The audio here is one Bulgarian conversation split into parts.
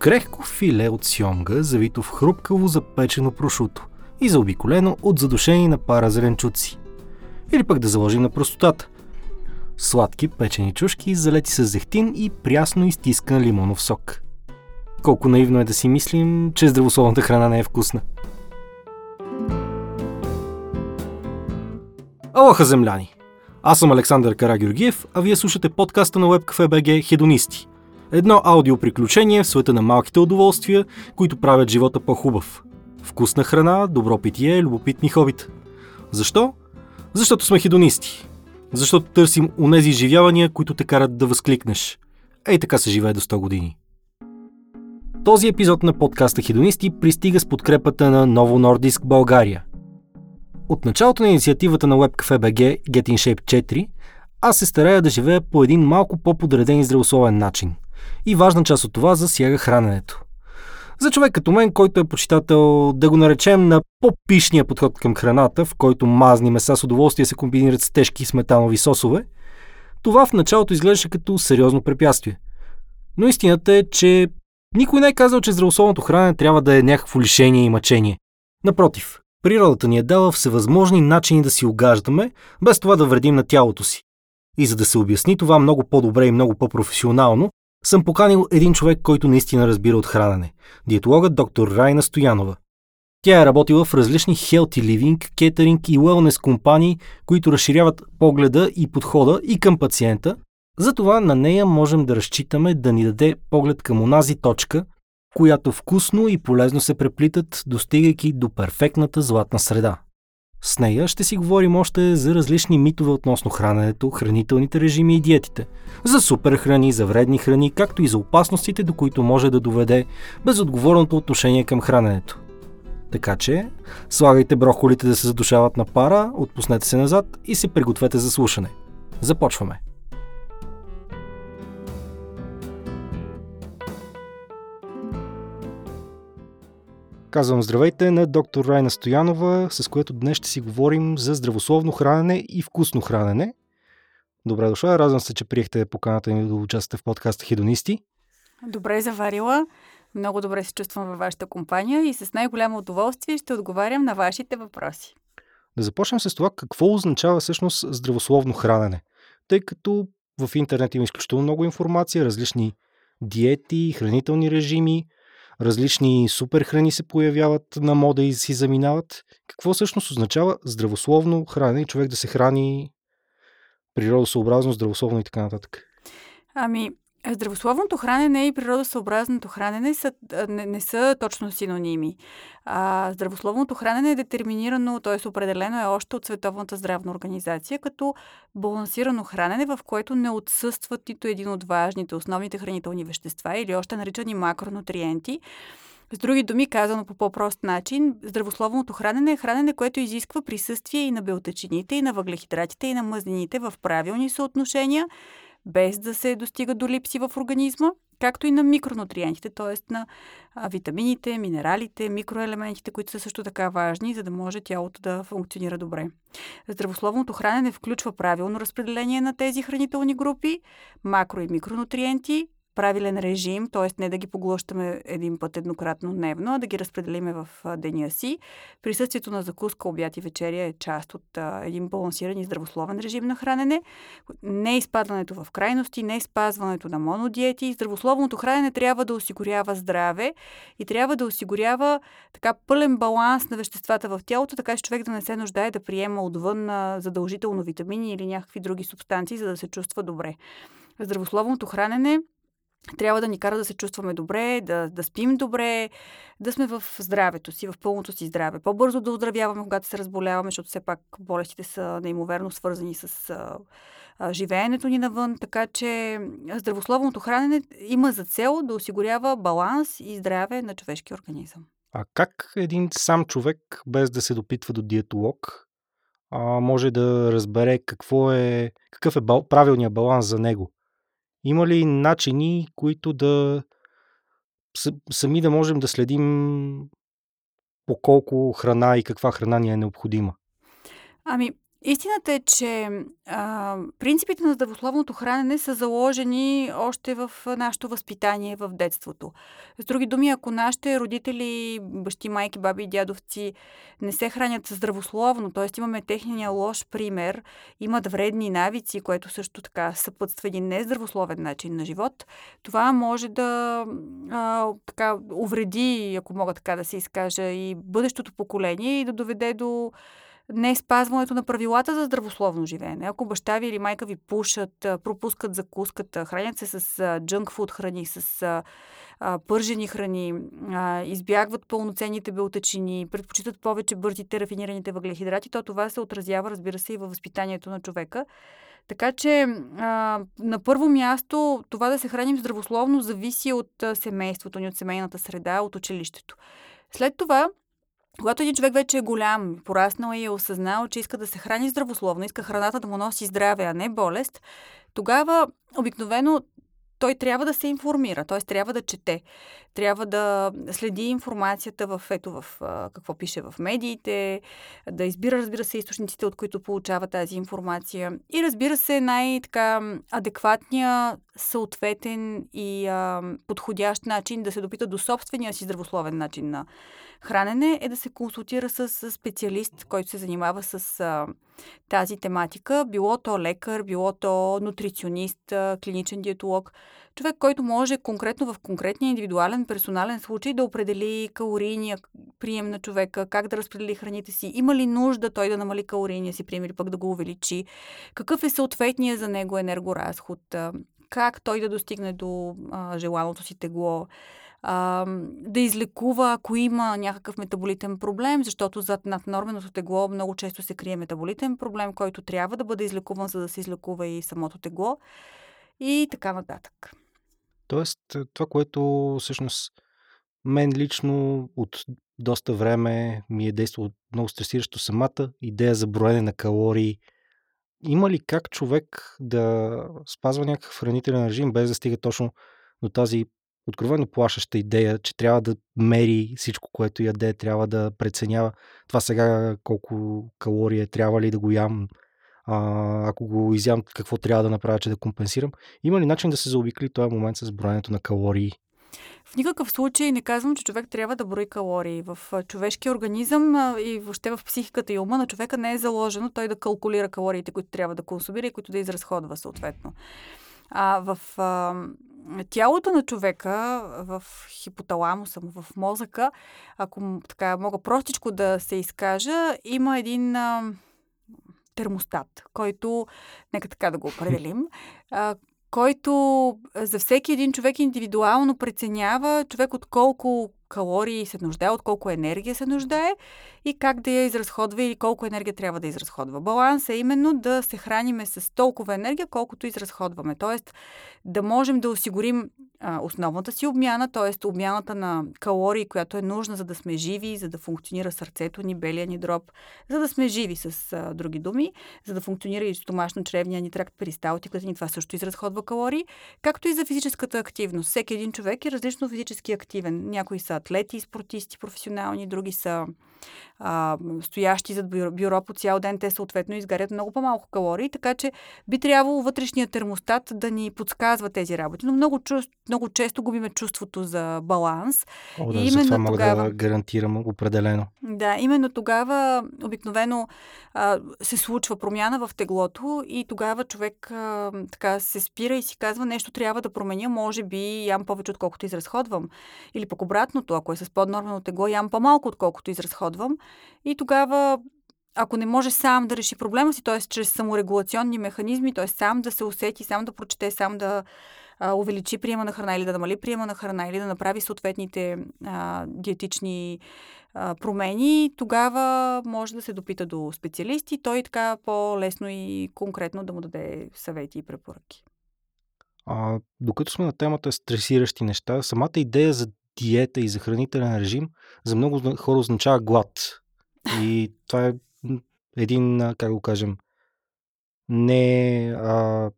Крехко филе от сьомга, завито в хрупкаво запечено прошуто и заобиколено от задушени на пара зеленчуци. Или пък да заложим на простотата. Сладки печени чушки, залети с зехтин и прясно изтискан лимонов сок. Колко наивно е да си мислим, че здравословната храна не е вкусна. Алоха, земляни! Аз съм Александър Карагюргиев, а вие слушате подкаста на WebCafe.bg Хедонисти. Едно аудиоприключение в света на малките удоволствия, които правят живота по-хубав. Вкусна храна, добро питие, любопитни хобита. Защо? Защото сме хедонисти. Защото търсим унези изживявания, които те карат да възкликнеш. Ей така се живее до 100 години. Този епизод на подкаста Хедонисти пристига с подкрепата на Ново Нордиск България. От началото на инициативата на WebCafe.bg Get in Shape 4, аз се старая да живея по един малко по-подреден и здравословен начин. И важна част от това засяга храненето. За човек като мен, който е почитател, да го наречем на по-пишния подход към храната, в който мазни меса с удоволствие се комбинират с тежки сметанови сосове, това в началото изглеждаше като сериозно препятствие. Но истината е, че никой не е казал, че здравословното хранене трябва да е някакво лишение и мъчение. Напротив, природата ни е дала всевъзможни начини да си огаждаме, без това да вредим на тялото си. И за да се обясни това много по-добре и много по-професионално, съм поканил един човек, който наистина разбира от хранене. Диетологът доктор Райна Стоянова. Тя е работила в различни healthy living, кетеринг и wellness компании, които разширяват погледа и подхода и към пациента. Затова на нея можем да разчитаме да ни даде поглед към онази точка, която вкусно и полезно се преплитат, достигайки до перфектната златна среда. С нея ще си говорим още за различни митове относно храненето, хранителните режими и диетите, за супер храни, за вредни храни, както и за опасностите, до които може да доведе безотговорното отношение към храненето. Така че, слагайте броколите да се задушават на пара, отпуснете се назад и се пригответе за слушане. Започваме! Казвам здравейте на доктор Райна Стоянова, с което днес ще си говорим за здравословно хранене и вкусно хранене. Добре дошла, радвам се, че приехте поканата ни да участвате в подкаста Хедонисти. Добре заварила. Много добре се чувствам във вашата компания и с най-голямо удоволствие ще отговарям на вашите въпроси. Да започнем с това какво означава всъщност здравословно хранене. Тъй като в интернет има изключително много информация, различни диети, хранителни режими – различни супер храни се появяват на мода и си заминават. Какво всъщност означава здравословно хранене и човек да се храни природосъобразно, здравословно и така нататък? Ами, Здравословното хранене и природосъобразното хранене са, не, не са точно синоними. А, здравословното хранене е детерминирано, т.е. определено е още от Световната здравна организация, като балансирано хранене, в което не отсъстват нито един от важните, основните хранителни вещества или още наричани макронутриенти. С други думи, казано по по-прост начин, здравословното хранене е хранене, което изисква присъствие и на белтъчините, и на въглехидратите, и на мазнините в правилни съотношения – без да се достига до липси в организма, както и на микронутриентите, т.е. на витамините, минералите, микроелементите, които са също така важни, за да може тялото да функционира добре. Здравословното хранене включва правилно разпределение на тези хранителни групи, макро и микронутриенти, правилен режим, т.е. не да ги поглъщаме един път еднократно дневно, а да ги разпределиме в деня си. Присъствието на закуска, обяд и вечеря е част от а, един балансиран и здравословен режим на хранене. Не изпадането в крайности, не спазването на монодиети. Здравословното хранене трябва да осигурява здраве и трябва да осигурява така пълен баланс на веществата в тялото, така че човек да не се нуждае да приема отвън задължително витамини или някакви други субстанции, за да се чувства добре. Здравословното хранене трябва да ни кара да се чувстваме добре, да, да спим добре, да сме в здравето си, в пълното си здраве. По-бързо да оздравяваме, когато се разболяваме, защото все пак болестите са неимоверно свързани с а, а, живеенето ни навън. Така че здравословното хранене има за цел да осигурява баланс и здраве на човешки организъм. А как един сам човек, без да се допитва до диетолог, а, може да разбере какво е, какъв е бал, правилният баланс за него? Има ли начини, които да сами да можем да следим по колко храна и каква храна ни е необходима? Ами, Истината е, че а, принципите на здравословното хранене са заложени още в нашето възпитание в детството. С други думи, ако нашите родители, бащи, майки, баби и дядовци не се хранят здравословно, т.е. имаме техния лош пример, имат вредни навици, което също така съпътства един нездравословен начин на живот, това може да а, така увреди, ако мога така да се изкажа, и бъдещото поколение и да доведе до не спазването на правилата за здравословно живеене. Ако баща ви или майка ви пушат, пропускат закуската, хранят се с джънк фуд храни, с пържени храни, избягват пълноценните белтъчини, предпочитат повече бързите рафинираните въглехидрати, то това се отразява, разбира се, и във възпитанието на човека. Така че а, на първо място това да се храним здравословно зависи от семейството ни, от семейната среда, от училището. След това когато един човек вече е голям, пораснал и е осъзнал, че иска да се храни здравословно, иска храната да му носи здраве, а не болест, тогава обикновено той трябва да се информира, т.е. трябва да чете, трябва да следи информацията в, ето, в какво пише в медиите, да избира, разбира се, източниците, от които получава тази информация и разбира се, най-така адекватния, съответен и а, подходящ начин да се допита до собствения си здравословен начин на хранене е да се консултира с специалист, който се занимава с а, тази тематика, било то лекар, било то нутриционист, клиничен диетолог, човек, който може конкретно в конкретния индивидуален персонален случай да определи калорийния прием на човека, как да разпредели храните си, има ли нужда той да намали калорийния си прием или пък да го увеличи, какъв е съответния за него енергоразход, как той да достигне до а, желаното си тегло, а, да излекува, ако има някакъв метаболитен проблем, защото зад наднорменото тегло много често се крие метаболитен проблем, който трябва да бъде излекуван, за да се излекува и самото тегло и така нататък. Тоест, това, което всъщност мен лично от доста време ми е действало много стресиращо самата идея за броене на калории. Има ли как човек да спазва някакъв хранителен режим, без да стига точно до тази откровено плашеща идея, че трябва да мери всичко, което яде, трябва да преценява това сега колко калории е, трябва ли да го ям, а, ако го изям, какво трябва да направя, че да компенсирам. Има ли начин да се заобикли този момент с броенето на калории? В никакъв случай не казвам, че човек трябва да брои калории. В човешкия организъм и въобще в психиката и ума на човека не е заложено той да калкулира калориите, които трябва да консумира и които да изразходва съответно. А в тялото на човека, в хипоталамуса му, в мозъка, ако така мога простичко да се изкажа, има един а, термостат, който, нека така да го определим, а, който за всеки един човек индивидуално преценява човек от колко калории се нуждае, от колко енергия се нуждае и как да я изразходва или колко енергия трябва да изразходва. Баланс е именно да се храниме с толкова енергия, колкото изразходваме. Тоест да можем да осигурим а, основната си обмяна, т.е. обмяната на калории, която е нужна за да сме живи, за да функционира сърцето ни, белия ни дроб, за да сме живи с а, други думи, за да функционира и стомашно-чревния ни тракт, перисталтиката ни, това също изразходва калории, както и за физическата активност. Всеки един човек е различно физически активен. Някои са атлети, спортисти, професионални, други са а, стоящи зад бюро, бюро по цял ден, те съответно изгарят много по-малко калории, така че би трябвало вътрешният термостат да ни подсказва тези работи. Но много, много често губиме чувството за баланс. О, да, и именно това мога тогава, да гарантирам определено. Да, именно тогава обикновено а, се случва промяна в теглото и тогава човек а, така се спира и си казва нещо трябва да променя, може би ям повече отколкото изразходвам. Или пък обратното, ако е с поднормено тегло, ям по-малко отколкото изразходвам. И тогава ако не може сам да реши проблема си, т.е. чрез саморегулационни механизми, т.е. сам да се усети, сам да прочете, сам да а, увеличи приема на храна или да намали приема на храна или да направи съответните а, диетични а, промени, тогава може да се допита до специалисти, той така по-лесно и конкретно да му даде съвети и препоръки. А, докато сме на темата стресиращи неща, самата идея за диета и за хранителен режим за много хора означава глад. И това е един, как го кажем, не а,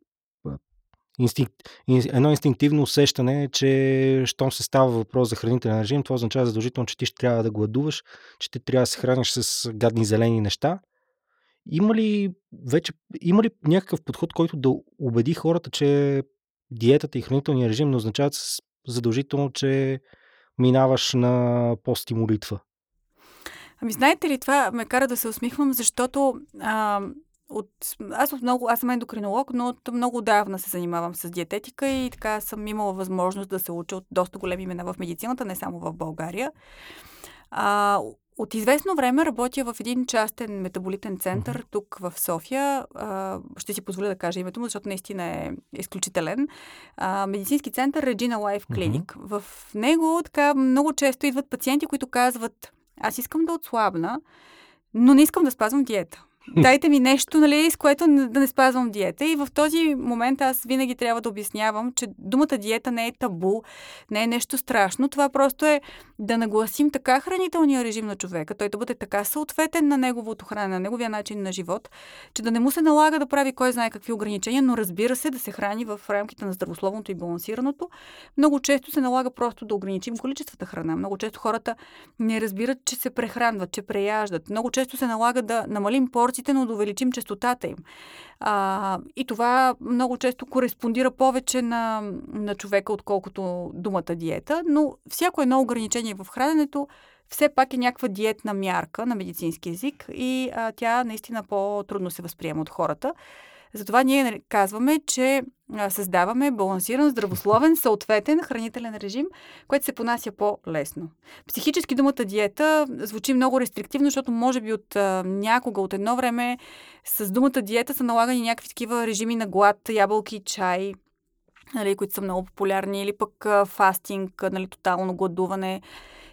инстинкт, едно инстинктивно усещане, че щом се става въпрос за хранителен режим, това означава задължително, че ти ще трябва да гладуваш, че ти трябва да се храниш с гадни зелени неща. Има ли вече има ли някакъв подход, който да убеди хората, че диетата и хранителния режим не означават задължително, че минаваш на пост и молитва? Ами знаете ли, това ме кара да се усмихвам, защото а, от, аз от много, аз съм ендокринолог, но от много давна се занимавам с диететика и така съм имала възможност да се уча от доста големи имена в медицината, не само в България. А, от известно време работя в един частен метаболитен център uh-huh. тук в София. А, ще си позволя да кажа името му, защото наистина е изключителен. А, медицински център Regina Life Clinic. Uh-huh. В него така много често идват пациенти, които казват аз искам да отслабна, но не искам да спазвам диета дайте ми нещо, нали, с което да не спазвам диета. И в този момент аз винаги трябва да обяснявам, че думата диета не е табу, не е нещо страшно. Това просто е да нагласим така хранителния режим на човека, той да бъде така съответен на неговото хранене, на неговия начин на живот, че да не му се налага да прави кой знае какви ограничения, но разбира се да се храни в рамките на здравословното и балансираното. Много често се налага просто да ограничим количествата храна. Много често хората не разбират, че се прехранват, че преяждат. Много често се налага да намалим порцията порциите, но да увеличим частотата им. А, и това много често кореспондира повече на, на човека, отколкото думата диета, но всяко едно ограничение в храненето все пак е някаква диетна мярка на медицински язик и а, тя наистина по-трудно се възприема от хората. Затова ние нали, казваме, че създаваме балансиран, здравословен, съответен хранителен режим, който се понася по-лесно. Психически думата диета звучи много рестриктивно, защото може би от някога, от едно време, с думата диета са налагани някакви такива режими на глад, ябълки, чай, нали, които са много популярни, или пък фастинг, нали, тотално гладуване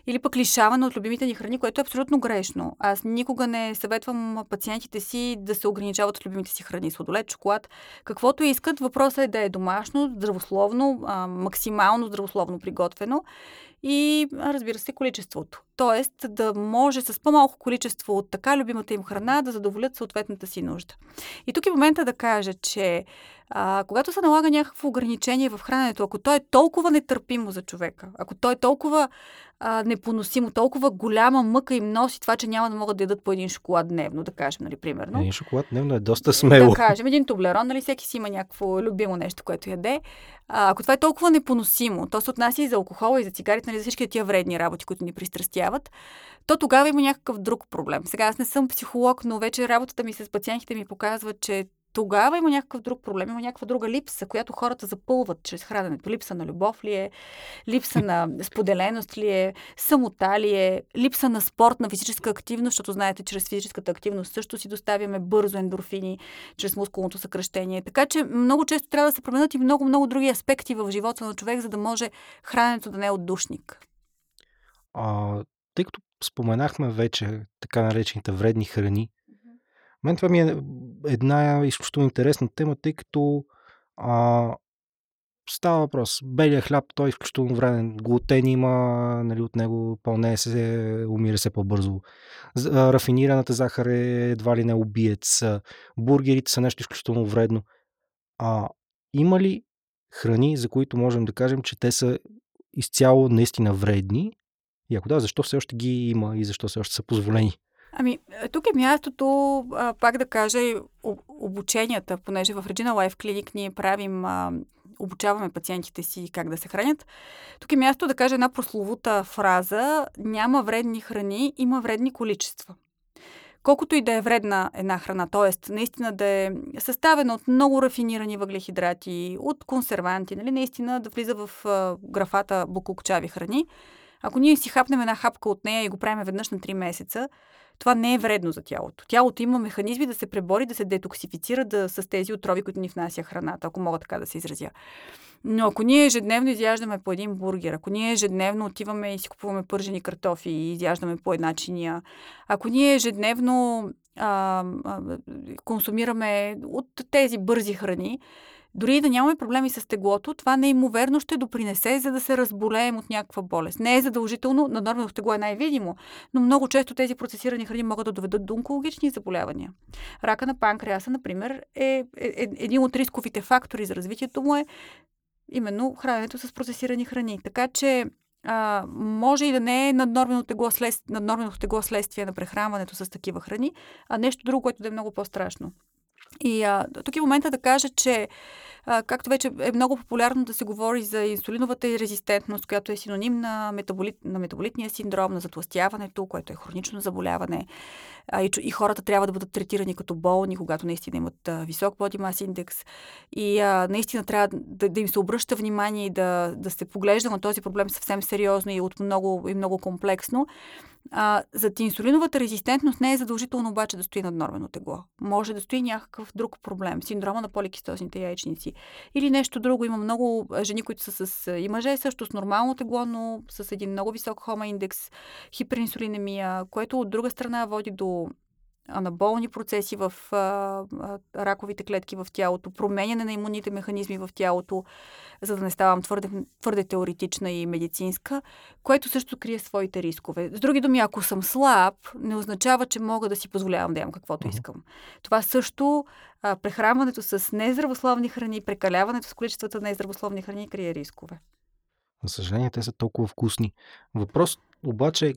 или пък лишаване от любимите ни храни, което е абсолютно грешно. Аз никога не съветвам пациентите си да се ограничават от любимите си храни, сладолет, шоколад, каквото искат. Въпросът е да е домашно, здравословно, максимално здравословно приготвено и разбира се количеството. Тоест да може с по-малко количество от така любимата им храна да задоволят съответната си нужда. И тук е момента да кажа, че а, когато се налага някакво ограничение в храненето, ако то е толкова нетърпимо за човека, ако то е толкова а, непоносимо, толкова голяма мъка им носи това, че няма да могат да ядат по един шоколад дневно, да кажем, нали, примерно. Един шоколад дневно е доста смело. Да кажем, един тублерон, нали, всеки си има някакво любимо нещо, което яде. А, ако това е толкова непоносимо, то се отнася и за алкохола, и за цигарите, нали, за всички тия вредни работи, които ни пристрастяват, то тогава има някакъв друг проблем. Сега аз не съм психолог, но вече работата ми с пациентите ми показва, че тогава има някакъв друг проблем, има някаква друга липса, която хората запълват чрез храненето. Липса на любов ли е, липса на споделеност ли е, самота ли е, липса на спорт, на физическа активност, защото знаете, чрез физическата активност също си доставяме бързо ендорфини, чрез мускулното съкръщение. Така че много често трябва да се променят и много-много други аспекти в живота на човек, за да може храненето да не е отдушник. А, тъй като споменахме вече така наречените вредни храни, мен това ми е една изключително интересна тема, тъй като а, става въпрос. Белия хляб, той е изключително вреден. Глутен има, нали, от него пълне се, умира се по-бързо. Рафинираната захар е едва ли не убиец. Бургерите са нещо изключително вредно. А, има ли храни, за които можем да кажем, че те са изцяло наистина вредни? И ако да, защо все още ги има и защо все още са позволени? Ами, е, тук е мястото, а, пак да кажа, обученията, понеже в Regina Life Clinic ние правим, а, обучаваме пациентите си как да се хранят. Тук е място да кажа една прословута фраза няма вредни храни, има вредни количества. Колкото и да е вредна една храна, т.е. наистина да е съставена от много рафинирани въглехидрати, от консерванти, нали, наистина да влиза в а, графата буклукчави храни, ако ние си хапнем една хапка от нея и го правим веднъж на 3 месеца, това не е вредно за тялото. Тялото има механизми да се пребори, да се детоксифицира да, с тези отрови, които ни внася храната, ако мога така да се изразя. Но ако ние ежедневно изяждаме по един бургер, ако ние ежедневно отиваме и си купуваме пържени картофи и изяждаме по една чиния, ако ние ежедневно а, а, консумираме от тези бързи храни, дори и да нямаме проблеми с теглото, това неимоверно ще допринесе, за да се разболеем от някаква болест. Не е задължително, на нормално тегло е най-видимо, но много често тези процесирани храни могат да доведат до онкологични заболявания. Рака на панкреаса, например, е, е, е един от рисковите фактори за развитието му е именно храненето с процесирани храни. Така че а, може и да не е наднормено тегло, след, наднормено тегло следствие на прехранването с такива храни, а нещо друго, което да е много по-страшно. И а, тук е момента да кажа, че а, както вече е много популярно да се говори за инсулиновата резистентност, която е синоним на, метаболит, на метаболитния синдром, на затластяването, което е хронично заболяване. А, и, и хората трябва да бъдат третирани като болни, когато наистина имат а, висок body mass index. И а, наистина трябва да, да им се обръща внимание и да, да се поглежда на този проблем съвсем сериозно и от много, и много комплексно. А, за инсулиновата резистентност не е задължително обаче да стои наднормено тегло. Може да стои някакъв друг проблем. Синдрома на поликистозните яйчници. Или нещо друго. Има много жени, които са с... И мъже също с нормално тегло, но с един много висок хома индекс, хиперинсулинемия, което от друга страна води до анаболни процеси в а, а, раковите клетки в тялото, променяне на имунните механизми в тялото, за да не ставам твърде, твърде теоретична и медицинска, което също крие своите рискове. С други думи, ако съм слаб, не означава, че мога да си позволявам да ям каквото uh-huh. искам. Това също, а, прехранването с нездравословни храни, прекаляването с количествата нездравословни храни крие рискове. За съжаление, те са толкова вкусни. Въпрос обаче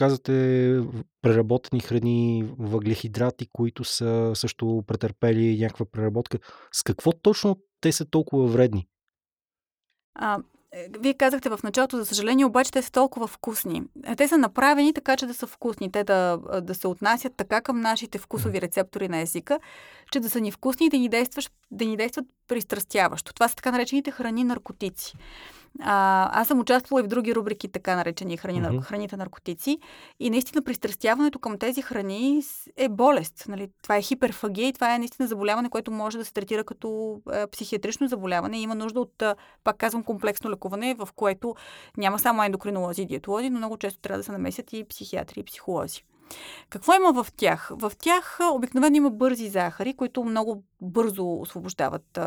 е казате преработени храни, въглехидрати, които са също претърпели някаква преработка. С какво точно те са толкова вредни? А, е, вие казахте в началото, за съжаление, обаче те са толкова вкусни. Е, те са направени така, че да са вкусни. Те да, да се отнасят така към нашите вкусови рецептори на езика, че да са ни вкусни и да ни, действаш, да ни действат пристрастяващо. Това са така наречените храни наркотици. А, аз съм участвала и в други рубрики, така наречени храни, mm-hmm. храните наркотици. И наистина пристрастяването към тези храни е болест. Нали? Това е хиперфагия и това е наистина заболяване, което може да се третира като е, психиатрично заболяване. И има нужда от, пак казвам, комплексно лекуване, в което няма само ендокринолози и диетолози, но много често трябва да се намесят и психиатри и психолози. Какво има в тях? В тях обикновено има бързи захари, които много бързо освобождават,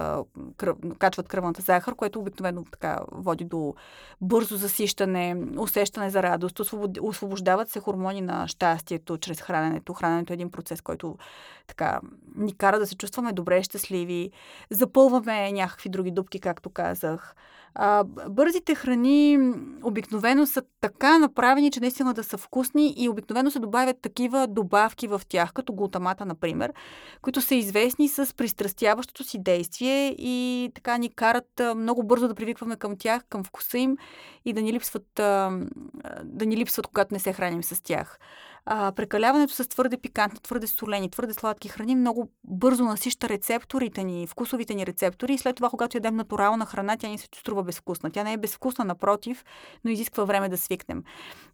кръв, качват кръвната захар, което обикновено така води до бързо засищане, усещане за радост, освобождават се хормони на щастието чрез храненето. Храненето е един процес, който така ни кара да се чувстваме добре, щастливи, запълваме някакви други дупки, както казах. А, бързите храни обикновено са така направени, че наистина да са вкусни и обикновено се добавят такива добавки в тях, като глутамата, например, които са известни с пристрастяващото си действие и така ни карат много бързо да привикваме към тях, към вкуса им и да ни липсват, да ни липсват когато не се храним с тях а, прекаляването с твърде пикантни, твърде солени, твърде сладки храни много бързо насища рецепторите ни, вкусовите ни рецептори и след това, когато ядем натурална храна, тя ни се струва безвкусна. Тя не е безвкусна, напротив, но изисква време да свикнем.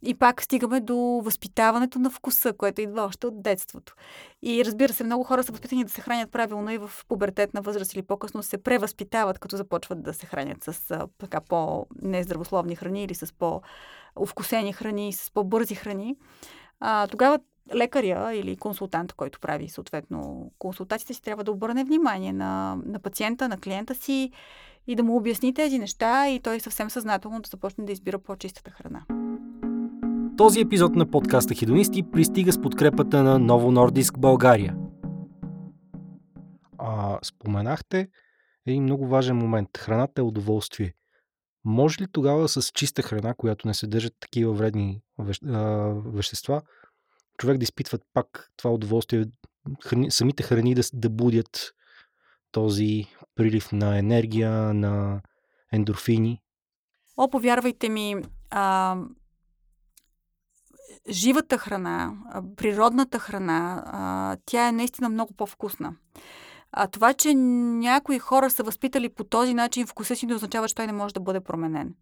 И пак стигаме до възпитаването на вкуса, което идва още от детството. И разбира се, много хора са възпитани да се хранят правилно и в пубертетна възраст или по-късно се превъзпитават, като започват да се хранят с а, така по-нездравословни храни или с по-овкусени храни, с по-бързи храни а, тогава лекаря или консултант, който прави съответно консултациите си, трябва да обърне внимание на, на пациента, на клиента си и да му обясни тези неща и той съвсем съзнателно да започне да избира по-чистата храна. Този епизод на подкаста Хидонисти пристига с подкрепата на Ново Нордиск България. А, споменахте един много важен момент. Храната е удоволствие. Може ли тогава с чиста храна, която не съдържат такива вредни вещества, човек да изпитват пак това удоволствие, храни, самите храни да, да будят този прилив на енергия, на ендорфини? О, повярвайте ми, а, живата храна, природната храна, а, тя е наистина много по-вкусна. А това, че някои хора са възпитали по този начин вкуса си, не означава, че той не може да бъде променен.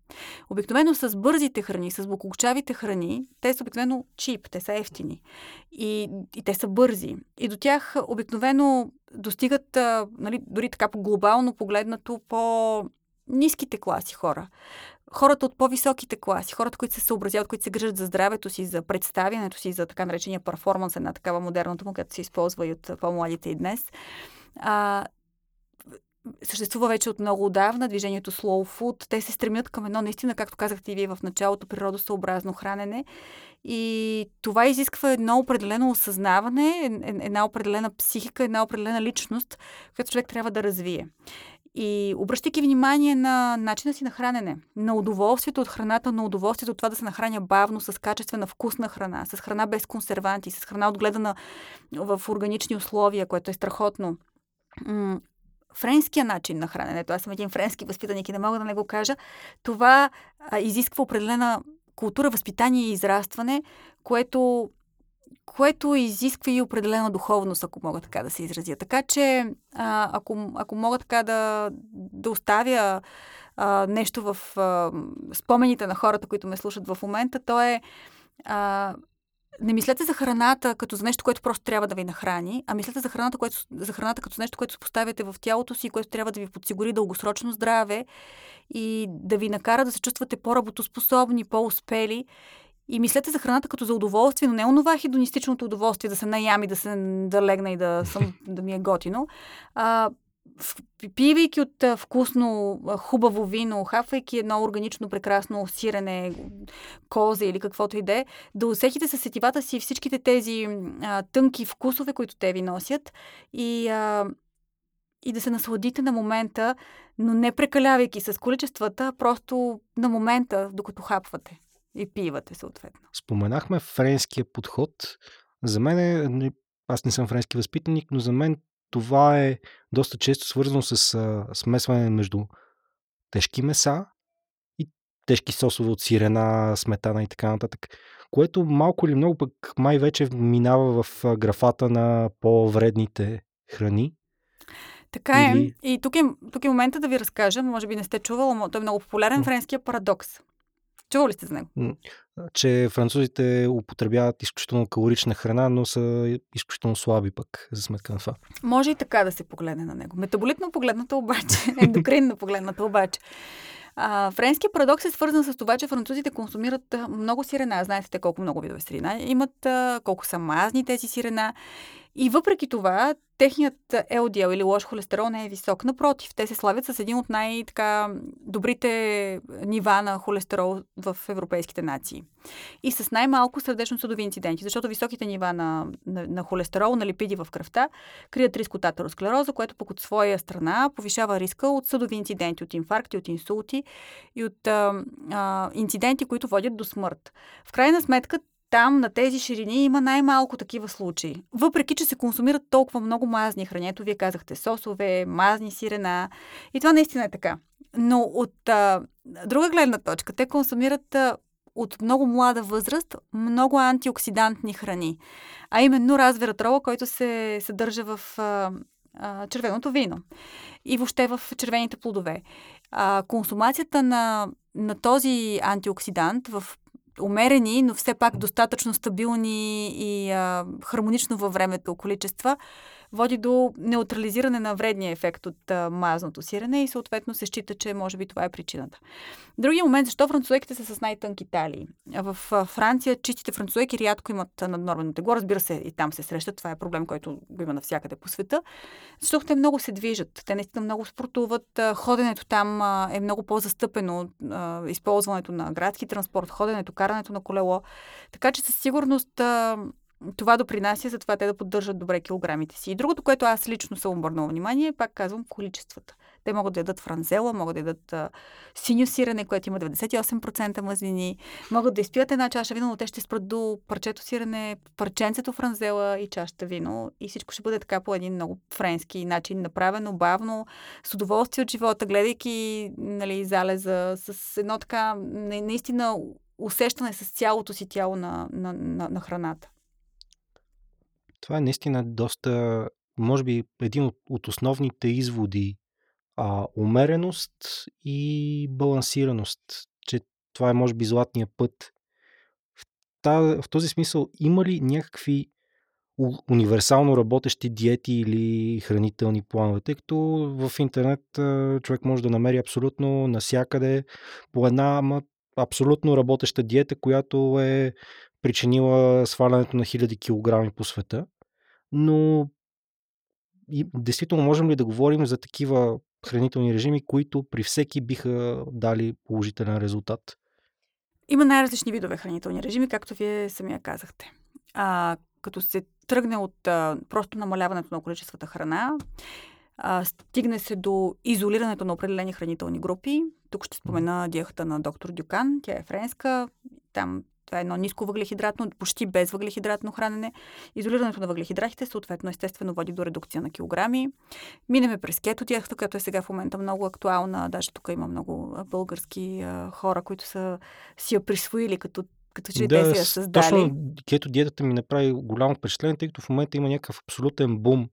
Обикновено с бързите храни, с букокчавите храни, те са обикновено чип, те са ефтини. И, и те са бързи. И до тях обикновено достигат, нали, дори така по глобално погледнато, по ниските класи хора хората от по-високите класи, хората, които се съобразяват, които се грижат за здравето си, за представянето си, за така наречения перформанс, една такава модерната му, която се използва и от по-младите и днес, а, съществува вече от много отдавна движението Slow Food. Те се стремят към едно наистина, както казахте и вие в началото, природосъобразно хранене. И това изисква едно определено осъзнаване, една определена психика, една определена личност, която човек трябва да развие. И обръщайки внимание на начина си на хранене, на удоволствието от храната, на удоволствието от това да се нахраня бавно, с качествена вкусна храна, с храна без консерванти, с храна отгледана в органични условия, което е страхотно. Френския начин на храненето, аз съм един френски възпитаник и не мога да не го кажа, това изисква определена култура, възпитание и израстване, което което изисква и определена духовност, ако мога така да се изразя. Така че, ако, ако мога така да, да оставя а, нещо в а, спомените на хората, които ме слушат в момента, то е а, не мислете за храната като за нещо, което просто трябва да ви нахрани, а мислете за храната, което, за храната като нещо, което поставяте в тялото си, което трябва да ви подсигури дългосрочно здраве и да ви накара да се чувствате по-работоспособни, по-успели и мислете за храната като за удоволствие, но не онова хедонистичното удоволствие да се наям и да, се, да легна и да, съм, да ми е готино. А, пивайки от вкусно, хубаво вино, хафайки едно органично, прекрасно сирене, коза или каквото и да е, да усетите със сетивата си всичките тези а, тънки вкусове, които те ви носят и, а, и да се насладите на момента, но не прекалявайки с количествата, просто на момента, докато хапвате и пивате съответно. Споменахме френския подход. За мен е, аз не съм френски възпитаник, но за мен това е доста често свързано с а, смесване между тежки меса и тежки сосове от сирена, сметана и така нататък. Което малко или много пък май вече минава в графата на по-вредните храни. Така е. Или... И тук е, тук е момента да ви разкажа, може би не сте чували, но той е много популярен, френския парадокс. Чували сте за него? Че французите употребяват изключително калорична храна, но са изключително слаби пък за сметка на това. Може и така да се погледне на него. Метаболитно погледнато обаче, ендокринно погледнато обаче. А, френския парадокс е свързан с това, че французите консумират много сирена. Знаете те колко много видове сирена имат, колко са мазни тези сирена. И въпреки това, техният LDL или лош холестерол не е висок. Напротив, те се славят с един от най-добрите нива на холестерол в европейските нации. И с най-малко сърдечно-съдови инциденти, защото високите нива на, на, на холестерол, на липиди в кръвта, крият риск от атеросклероза, което пък от своя страна повишава риска от съдови инциденти, от инфаркти, от инсулти и от а, а, инциденти, които водят до смърт. В крайна сметка, там на тези ширини има най-малко такива случаи. Въпреки, че се консумират толкова много мазни храни, ето вие казахте сосове, мазни сирена и това наистина е така. Но от а, друга гледна точка, те консумират а, от много млада възраст много антиоксидантни храни, а именно развератрола, който се съдържа в а, а, червеното вино и въобще в червените плодове. А, консумацията на, на този антиоксидант в умерени, но все пак достатъчно стабилни и а, хармонично във времето количества, води до неутрализиране на вредния ефект от а, мазното сирене и съответно се счита, че може би това е причината. Другия момент, защо французеките са с най-тънки талии? В Франция чистите французеки рядко имат наднормено тегло. Разбира се, и там се срещат. Това е проблем, който го има навсякъде по света. Защото те много се движат. Те наистина много спортуват. Ходенето там е много по-застъпено. Използването на градски транспорт, ходенето, карането на колело. Така че със сигурност това допринася за това те да поддържат добре килограмите си. И другото, което аз лично съм обърнала внимание, пак казвам количествата. Те могат да ядат франзела, могат да ядат а, синьо сирене, което има 98% мазнини, могат да изпият една чаша вино, но те ще спрат до парчето сирене, парченцето франзела и чашата вино и всичко ще бъде така по един много френски начин, направено, бавно, с удоволствие от живота, гледайки нали, залеза, с едно така наистина усещане с цялото си тяло на, на, на, на храната. Това е наистина доста, може би, един от, от основните изводи. А, умереност и балансираност. Че това е, може би, златния път. В, та, в този смисъл, има ли някакви универсално работещи диети или хранителни планове, тъй като в интернет човек може да намери абсолютно насякъде по една ама, абсолютно работеща диета, която е причинила свалянето на хиляди килограми по света но и, действително можем ли да говорим за такива хранителни режими, които при всеки биха дали положителен резултат? Има най-различни видове хранителни режими, както вие самия казахте. А, като се тръгне от а, просто намаляването на количествата храна, А, стигне се до изолирането на определени хранителни групи. Тук ще спомена диетата на доктор Дюкан. Тя е френска. Там това е едно ниско въглехидратно, почти без въглехидратно хранене. Изолирането на въглехидратите съответно естествено води до редукция на килограми. Минеме през кето диетата, която е сега в момента много актуална. Даже тук има много български а, хора, които са си я присвоили като като че да, те си я създали. Точно кето диетата ми направи голямо впечатление, тъй като в момента има някакъв абсолютен бум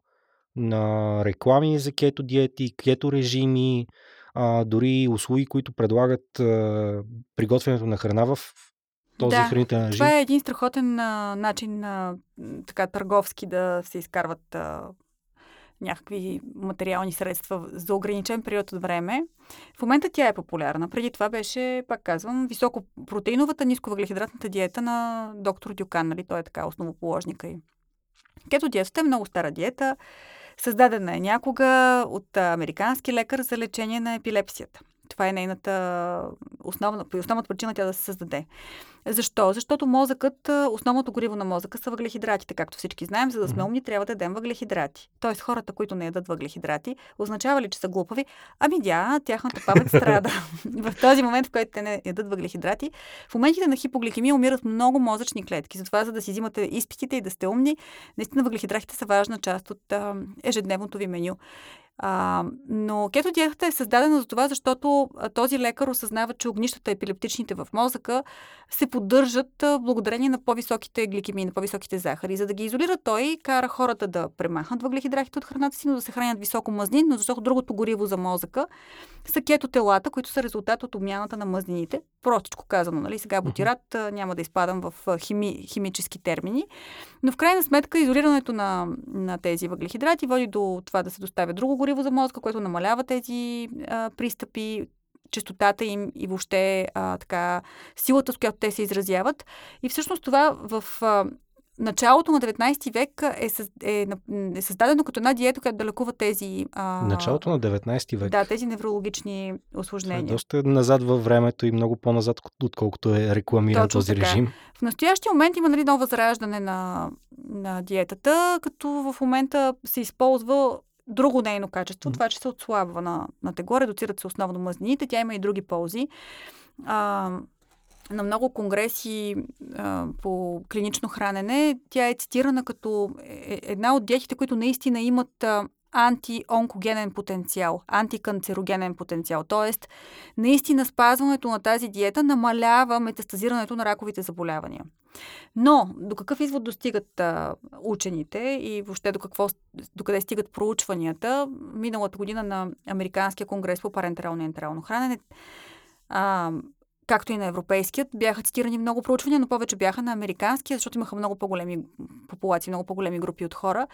на реклами за кето диети, кето режими, а, дори услуги, които предлагат а, приготвянето на храна в този да, хранителен режим. Това е един страхотен а, начин а, така търговски да се изкарват а, някакви материални средства за ограничен период от време. В момента тя е популярна. Преди това беше, пак казвам, високопротеиновата, нисковъглехидратната диета на доктор Дюкан, нали? Той е така основоположника и. Кето диетата е много стара диета. Създадена е някога от американски лекар за лечение на епилепсията. Това е нейната основна, основната причина тя да се създаде. Защо? Защото мозъкът, основното гориво на мозъка са въглехидратите. Както всички знаем, за да сме умни, трябва да ядем въглехидрати. Тоест, хората, които не ядат въглехидрати, означава ли, че са глупави? Ами да, тяхната памет страда. в този момент, в който те не ядат въглехидрати, в моментите на хипогликемия умират много мозъчни клетки. Затова, за да си взимате изпитите и да сте умни, наистина въглехидратите са важна част от а, ежедневното ви меню. А, но кето диетата е създадена за това, защото този лекар осъзнава, че огнищата епилептичните в мозъка се поддържат благодарение на по-високите гликемии, на по-високите захари. За да ги изолира той, кара хората да премахнат въглехидратите от храната си, но да се хранят високо мазнин, но защото другото гориво за мозъка са кетотелата, които са резултат от обмяната на мазнините. Простичко казано, нали? Сега бутират, няма да изпадам в хими, химически термини. Но в крайна сметка изолирането на, на тези въглехидрати води до това да се доставя друго гориво за мозъка, което намалява тези а, пристъпи, частотата им и въобще а, така, силата, с която те се изразяват. И всъщност това в а, началото на 19 век е, е, е създадено като една диета, която да лекува тези... А... Началото на 19 век? Да, тези неврологични осложнения. Е доста назад във времето и много по-назад, отколкото е рекламиран Точно този така. режим. В настоящия момент има нали, ново възраждане на, на диетата, като в момента се използва друго нейно качество, mm-hmm. това, че се отслабва на, на тегло, редуцират се основно мазнините, тя има и други ползи. А, на много конгреси а, по клинично хранене, тя е цитирана като е, една от диетите, които наистина имат а, антионкогенен потенциал, антиканцерогенен потенциал. Тоест, наистина спазването на тази диета намалява метастазирането на раковите заболявания. Но до какъв извод достигат а, учените и въобще до какво, до къде стигат проучванията? Миналата година на Американския конгрес по парентерално и ентерално хранене а, както и на европейският, бяха цитирани много проучвания, но повече бяха на американския, защото имаха много по-големи популации, много по-големи групи от хора.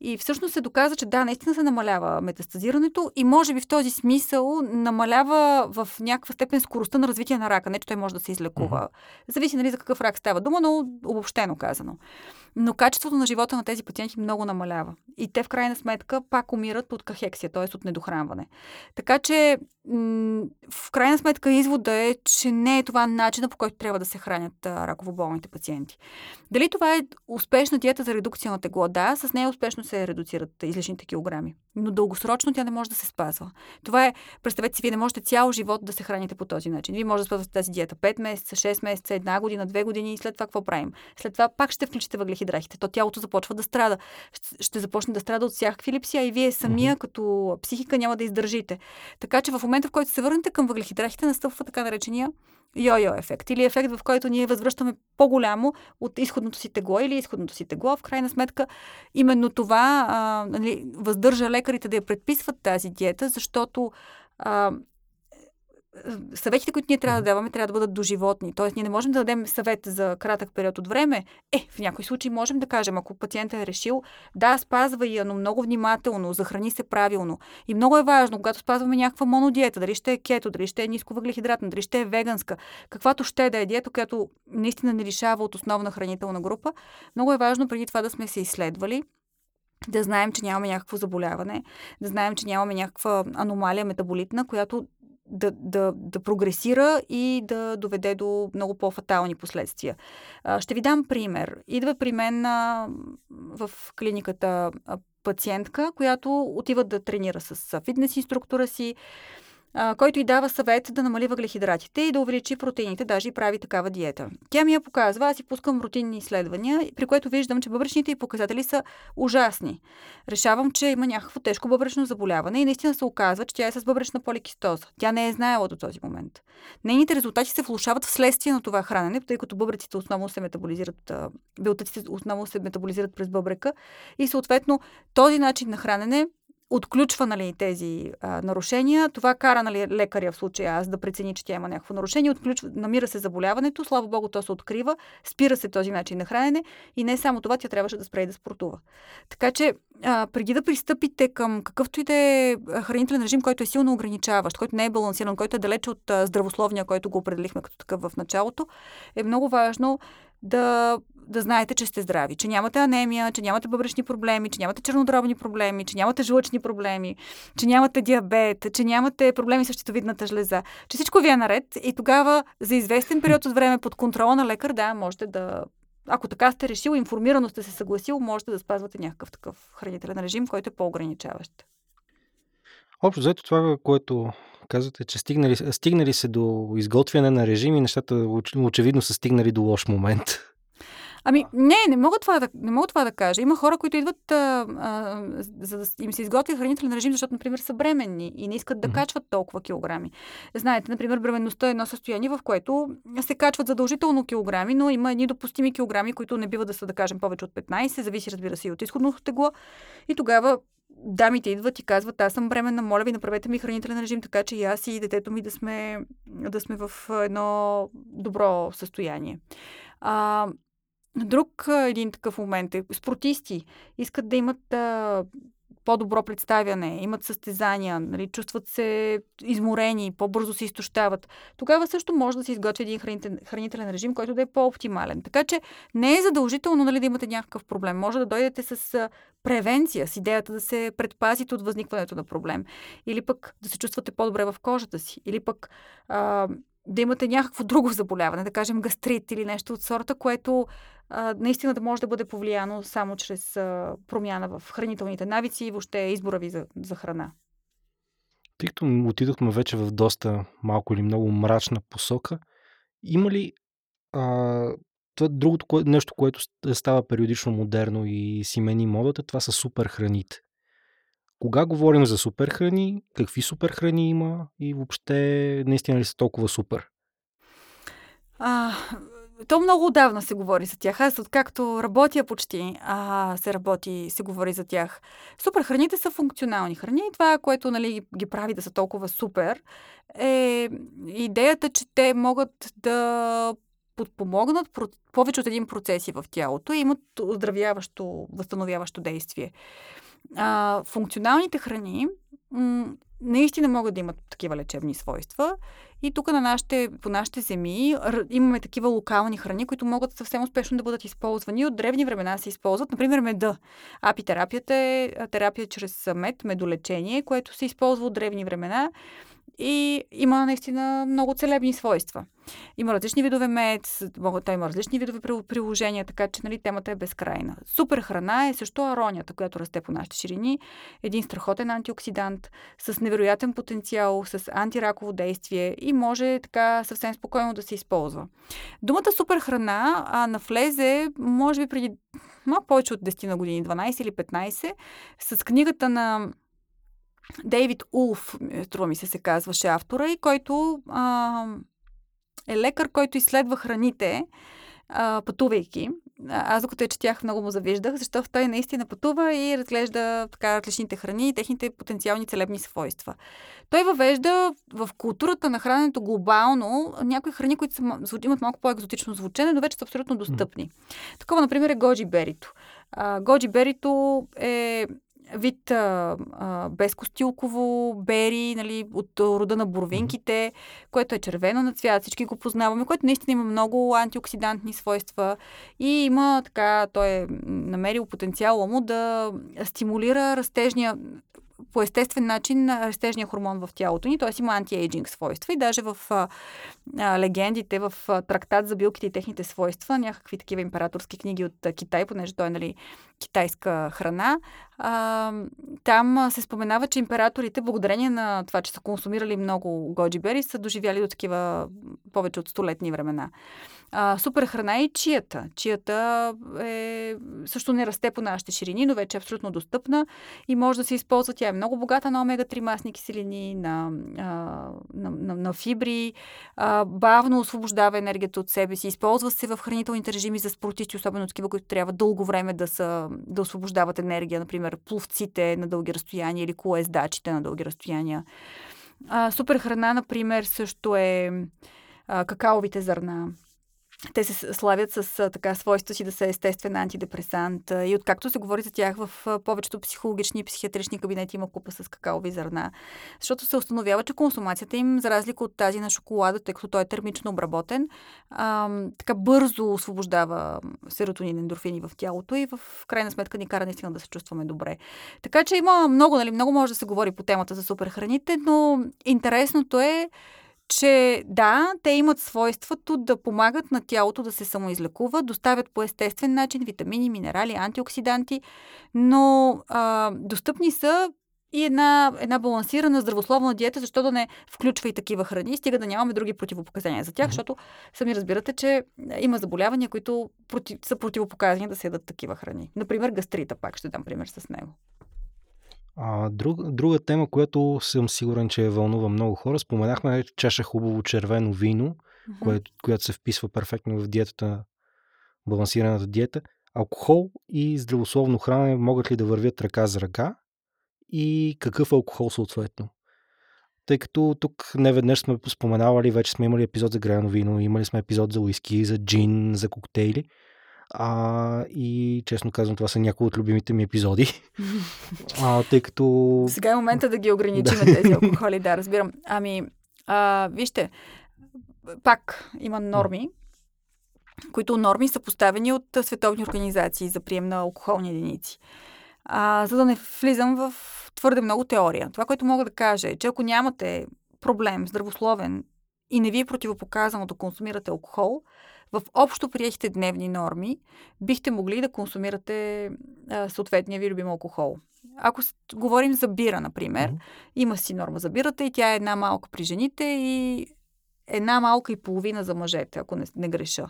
И всъщност се доказа, че да, наистина се намалява метастазирането и може би в този смисъл намалява в някаква степен скоростта на развитие на рака. Не, че той може да се излекува. Mm-hmm. Зависи нали, за какъв рак става дума, но обобщено казано. Но качеството на живота на тези пациенти много намалява. И те в крайна сметка пак умират от кахексия, т.е. от недохранване. Така че в крайна сметка извода е, че не е това начина по който трябва да се хранят раково болните пациенти. Дали това е успешна диета за редукция на тегло? Да, с нея успешно се редуцират излишните килограми. Но дългосрочно тя не може да се спазва. Това е, представете си, вие не можете цял живот да се храните по този начин. Вие може да спазвате тази диета 5 месеца, 6 месеца, една година, 2 години и след това какво правим? След това пак ще включите въглехидрахите. То тялото започва да страда. Ще започне да страда от всякакви липси, а и вие самия mm-hmm. като психика няма да издържите. Така че в момента, в който се върнете към въглехидрахите, настъпва така наречения йо-йо ефект или ефект, в който ние възвръщаме по-голямо от изходното си тегло или изходното си тегло. В крайна сметка, именно това а, нали, въздържа лекарите да я предписват тази диета, защото а, съветите, които ние трябва да даваме, трябва да бъдат доживотни. Тоест, ние не можем да дадем съвет за кратък период от време. Е, в някои случаи можем да кажем, ако пациентът е решил, да, спазва я, но много внимателно, захрани се правилно. И много е важно, когато спазваме някаква монодиета, дали ще е кето, дали ще е ниско въглехидратна, дали ще е веганска, каквато ще да е диета, която наистина не лишава от основна хранителна група, много е важно преди това да сме се изследвали, да знаем, че нямаме някакво заболяване, да знаем, че нямаме някаква аномалия метаболитна, която да, да, да прогресира и да доведе до много по-фатални последствия. Ще ви дам пример. Идва при мен в клиниката пациентка, която отива да тренира с фитнес инструктора си, който й дава съвет да намали въглехидратите и да увеличи протеините, даже и прави такава диета. Тя ми я показва, аз си пускам рутинни изследвания, при което виждам, че бъбречните и показатели са ужасни. Решавам, че има някакво тежко бъбречно заболяване и наистина се оказва, че тя е с бъбречна поликистоза. Тя не е знаела до този момент. Нейните резултати се влушават вследствие на това хранене, тъй като бъбреците основно се метаболизират, белтъците основно се метаболизират през бъбрека и съответно този начин на хранене отключва нали, тези а, нарушения. Това кара нали, лекаря в случая аз да прецени, че тя има някакво нарушение. Отключва, намира се заболяването, слава богу, то се открива, спира се този начин на хранене и не само това, тя трябваше да спре и да спортува. Така че, а, преди да пристъпите към какъвто и да е хранителен режим, който е силно ограничаващ, който не е балансиран, който е далеч от а, здравословния, който го определихме като такъв в началото, е много важно да, да знаете, че сте здрави, че нямате анемия, че нямате бъбречни проблеми, че нямате чернодробни проблеми, че нямате жлъчни проблеми, че нямате диабет, че нямате проблеми с щитовидната жлеза, че всичко ви е наред и тогава за известен период от време под контрола на лекар, да, можете да ако така сте решил, информирано сте се съгласил, можете да спазвате някакъв такъв хранителен режим, който е по-ограничаващ. Общо взето това, което казвате, че стигнали, стигнали се до изготвяне на режими, нещата очевидно са стигнали до лош момент. Ами, не, не мога това да, не мога това да кажа. Има хора, които идват, а, а, за да им се изготви хранителен режим, защото, например, са бременни и не искат да mm-hmm. качват толкова килограми. Знаете, например, бременността е едно състояние, в което се качват задължително килограми, но има едни допустими килограми, които не бива да са, да кажем, повече от 15, зависи, разбира се, и от изходното тегло. И тогава дамите идват и казват, аз съм бременна, моля ви, направете ми хранителен режим, така че и аз и детето ми да сме, да сме в едно добро състояние. А, друг един такъв момент е спортисти. Искат да имат а, по-добро представяне, имат състезания, нали, чувстват се изморени, по-бързо се изтощават. Тогава също може да се изготви един хранителен, хранителен режим, който да е по-оптимален. Така че не е задължително нали, да имате някакъв проблем. Може да дойдете с превенция, с идеята да се предпазите от възникването на проблем. Или пък да се чувствате по-добре в кожата си. Или пък а, да имате някакво друго заболяване, да кажем гастрит или нещо от сорта, което а, наистина да може да бъде повлияно само чрез а, промяна в хранителните навици и въобще избора ви за, за храна. Тъй като отидохме вече в доста малко или много мрачна посока, има ли а, това другото кое, нещо, което става периодично модерно и си мени модата, това са супер храните. Кога говорим за супер храни, какви супер храни има и въобще наистина ли са толкова супер? А, то много отдавна се говори за тях. Аз откакто работя почти, а, се работи, се говори за тях. Супер храните са функционални храни. Това, което нали, ги прави да са толкова супер, е идеята, че те могат да подпомогнат повече от един процеси в тялото и имат оздравяващо, възстановяващо действие. А, функционалните храни м- наистина могат да имат такива лечебни свойства. И тук на нашите, по нашите земи имаме такива локални храни, които могат съвсем успешно да бъдат използвани. От древни времена се използват, например, меда. Апитерапията е терапия чрез мед, медолечение, което се използва от древни времена и има наистина много целебни свойства. Има различни видове мед, той има различни видове приложения, така че нали, темата е безкрайна. Супер храна е също аронията, която расте по нашите ширини. Един страхотен антиоксидант с невероятен потенциал, с антираково действие и може така съвсем спокойно да се използва. Думата супер храна а, навлезе, може би преди малко повече от 10 на години, 12 или 15, с книгата на Дейвид Улф, струва ми се, се казваше автора, и който а, е лекар, който изследва храните, а, пътувайки. Аз докато я четях, много му завиждах, защото той наистина пътува и разглежда така различните храни и техните потенциални целебни свойства. Той въвежда в културата на храненето глобално някои храни, които са, имат малко по-екзотично звучене, но вече са абсолютно достъпни. Mm. Такова, например, е годжи берито. Годжи берито е вид а, а, безкостилково бери, нали, от рода на боровинките, mm-hmm. което е червено на цвят, всички го познаваме, което наистина има много антиоксидантни свойства и има така, той е намерил потенциала му да стимулира растежния по естествен начин растежния хормон в тялото ни, т.е. има антиейджинг свойства и даже в а, а, легендите, в а, трактат за билките и техните свойства, някакви такива императорски книги от а, Китай, понеже той е нали, китайска храна, А, там се споменава, че императорите, благодарение на това, че са консумирали много годжибери, са доживяли до такива повече от столетни времена. А, супер храна е и чията. Чията е, също не расте по нашите ширини, но вече е абсолютно достъпна и може да се използва. Тя е много богата на омега-3 масни киселини, на, на, на, на фибри, а, бавно освобождава енергията от себе си. Използва се в хранителните режими за спортисти, особено такива, които трябва дълго време да, са, да освобождават енергия, например пловците на дълги разстояния или колездачите на дълги разстояния. А, супер храна, например, също е а, какаовите зърна те се славят с така свойства си да са естествен антидепресант. И откакто се говори за тях в повечето психологични и психиатрични кабинети има купа с какаови зърна. Защото се установява, че консумацията им, за разлика от тази на шоколада, тъй като той е термично обработен, ам, така бързо освобождава серотонин, ендорфини в тялото и в крайна сметка ни кара наистина да се чувстваме добре. Така че има много, нали, много може да се говори по темата за суперхраните, но интересното е, че да, те имат свойството да помагат на тялото да се самоизлекува, доставят по естествен начин витамини, минерали, антиоксиданти, но а, достъпни са и една, една балансирана здравословна диета, защо да не включва и такива храни, стига да нямаме други противопоказания за тях, mm-hmm. защото сами разбирате, че има заболявания, които против, са противопоказани да се ядат такива храни. Например, гастрита, пак ще дам пример с него. А, друг, друга тема, която съм сигурен, че вълнува много хора, споменахме чаша хубаво червено вино, mm-hmm. което, която се вписва перфектно в диетата, балансираната диета. Алкохол и здравословно хранене могат ли да вървят ръка за ръка? И какъв алкохол съответно? Тъй като тук не веднъж сме споменавали, вече сме имали епизод за гряно вино, имали сме епизод за уиски, за джин, за коктейли. А, и честно казвам, това са някои от любимите ми епизоди. а, тъй като... Сега е момента да ги ограничим тези алкохоли, да, разбирам. Ами, а, вижте, пак има норми, които норми са поставени от световни организации за прием на алкохолни единици. А, за да не влизам в твърде много теория. Това, което мога да кажа е, че ако нямате проблем здравословен и не ви е противопоказано да консумирате алкохол, в общо приехите дневни норми бихте могли да консумирате а, съответния ви любим алкохол. Ако с... говорим за бира, например, mm-hmm. има си норма за бирата и тя е една малка при жените и една малка и половина за мъжете, ако не, не греша.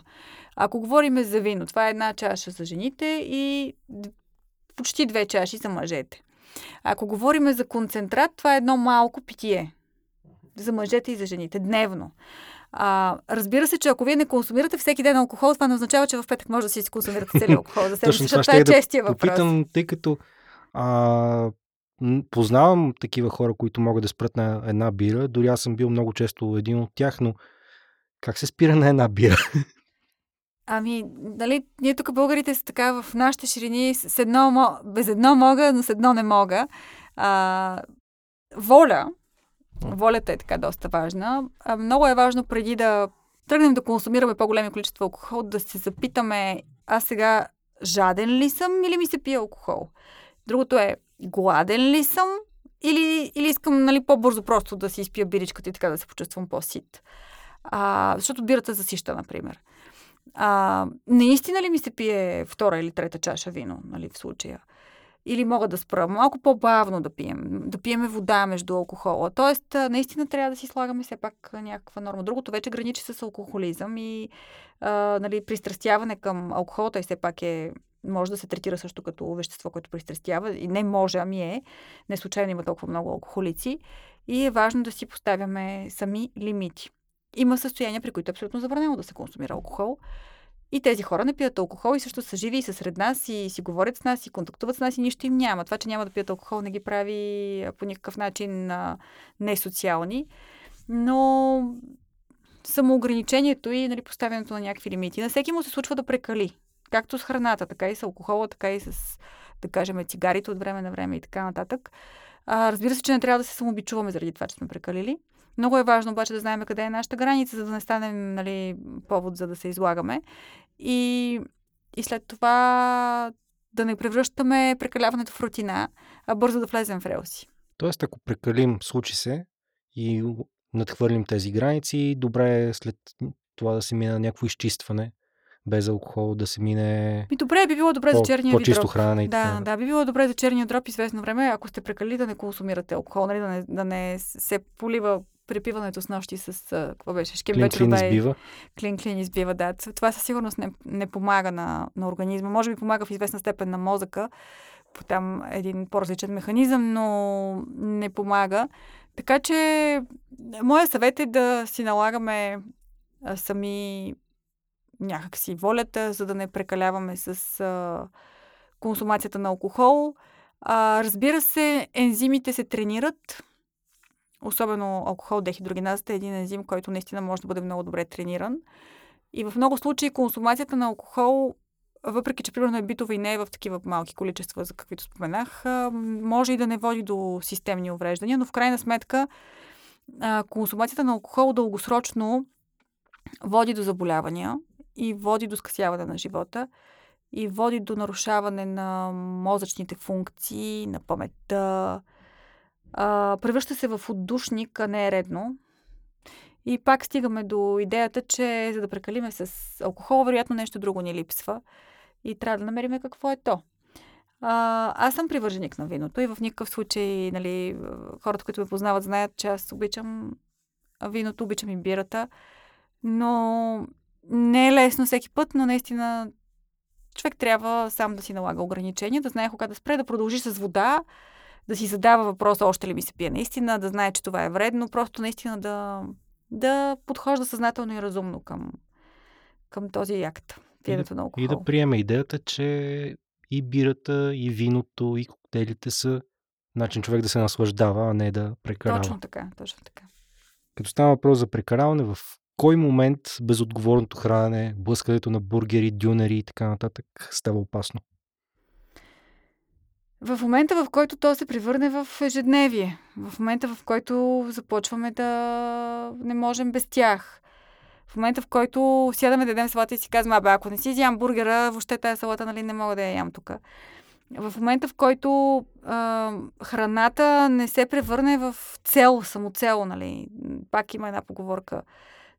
Ако говорим за вино, това е една чаша за жените и почти две чаши за мъжете. Ако говорим за концентрат, това е едно малко питие за мъжете и за жените дневно. А, разбира се, че ако вие не консумирате всеки ден алкохол, това не означава, че в петък може да си консумирате целият алкохол за Точно това, това е честия да въпрос. Попитам, тъй като а, познавам такива хора, които могат да спрат на една бира. Дори аз съм бил много често един от тях, но как се спира на една бира? Ами, нали, ние тук българите са така в нашите ширини с едно, без едно мога, но с едно не мога. А, воля, Волята е така доста важна. Много е важно преди да тръгнем да консумираме по-големи количества алкохол, да се запитаме, аз сега жаден ли съм или ми се пие алкохол? Другото е, гладен ли съм или, или искам нали, по-бързо просто да си изпия биричката и така да се почувствам по-сит. А, защото бирата засища, например. А, наистина ли ми се пие втора или трета чаша вино, нали, в случая? Или мога да спра малко по-бавно да пием, да пиеме вода между алкохола. Тоест, наистина трябва да си слагаме все пак някаква норма. Другото вече граничи с алкохолизъм и а, нали, пристрастяване към алкохола, той все пак е може да се третира също като вещество, което пристрастява. И не може, ами е. Не случайно има толкова много алкохолици. И е важно да си поставяме сами лимити. Има състояния, при които е абсолютно забранено да се консумира алкохол. И тези хора не пият алкохол и също са живи и са сред нас и си говорят с нас и контактуват с нас и нищо им няма. Това, че няма да пият алкохол, не ги прави по никакъв начин несоциални. Но самоограничението и нали, поставянето на някакви лимити. На всеки му се случва да прекали. Както с храната, така и с алкохола, така и с, да кажем, цигарите от време на време и така нататък. А, разбира се, че не трябва да се самобичуваме заради това, че сме прекалили. Много е важно обаче да знаем къде е нашата граница, за да не станем нали, повод за да се излагаме. И, и след това да не превръщаме прекаляването в рутина, а бързо да влезем в релси. Тоест, ако прекалим, случи се и надхвърлим тези граници, добре е след това да се мине на някакво изчистване, без алкохол, да се мине. И добре, би било добре по, за черния по-чисто дроп. хранене и да, така. да, би било добре за черния дроп известно време, ако сте прекали да не консумирате алкохол, нали, да, не, да не се полива препиването с нощи с, какво беше, шкембе, клин, клин избива. Клин, клин избива, да. Това със сигурност не, не помага на, на организма. Може би помага в известна степен на мозъка, по там един по-различен механизъм, но не помага. Така че, моят съвет е да си налагаме а, сами някакси волята, за да не прекаляваме с а, консумацията на алкохол. А, разбира се, ензимите се тренират. Особено алкохол дехидрогеназата е един ензим, който наистина може да бъде много добре трениран. И в много случаи консумацията на алкохол, въпреки че примерно е битова и не е в такива малки количества, за каквито споменах, може и да не води до системни увреждания, но в крайна сметка консумацията на алкохол дългосрочно води до заболявания и води до скъсяване на живота и води до нарушаване на мозъчните функции, на паметта, а, превръща се в отдушник, а не е редно. И пак стигаме до идеята, че за да прекалиме с алкохол, вероятно нещо друго ни липсва и трябва да намерим какво е то. А, аз съм привърженик на виното и в никакъв случай, нали, хората, които ме познават, знаят, че аз обичам виното, обичам и бирата, но не е лесно всеки път, но наистина човек трябва сам да си налага ограничения, да знае кога да спре, да продължи с вода, да си задава въпроса още ли ми се пие наистина, да знае, че това е вредно, просто наистина да, да подхожда съзнателно и разумно към, към този акт. Пиенето на алкохол. И да приеме идеята, че и бирата, и виното, и коктейлите са начин човек да се наслаждава, а не да прекарава. Точно така, точно така. Като става въпрос за прекараване, в кой момент безотговорното хранене, блъскането на бургери, дюнери и така нататък става опасно? В момента, в който то се превърне в ежедневие, в момента, в който започваме да не можем без тях, в момента, в който сядаме да ядем салата и си казваме, абе, ако не си изям бургера, въобще тази салата, нали, не мога да я ям тук. В момента, в който а, храната не се превърне в цел, самоцел, нали, пак има една поговорка,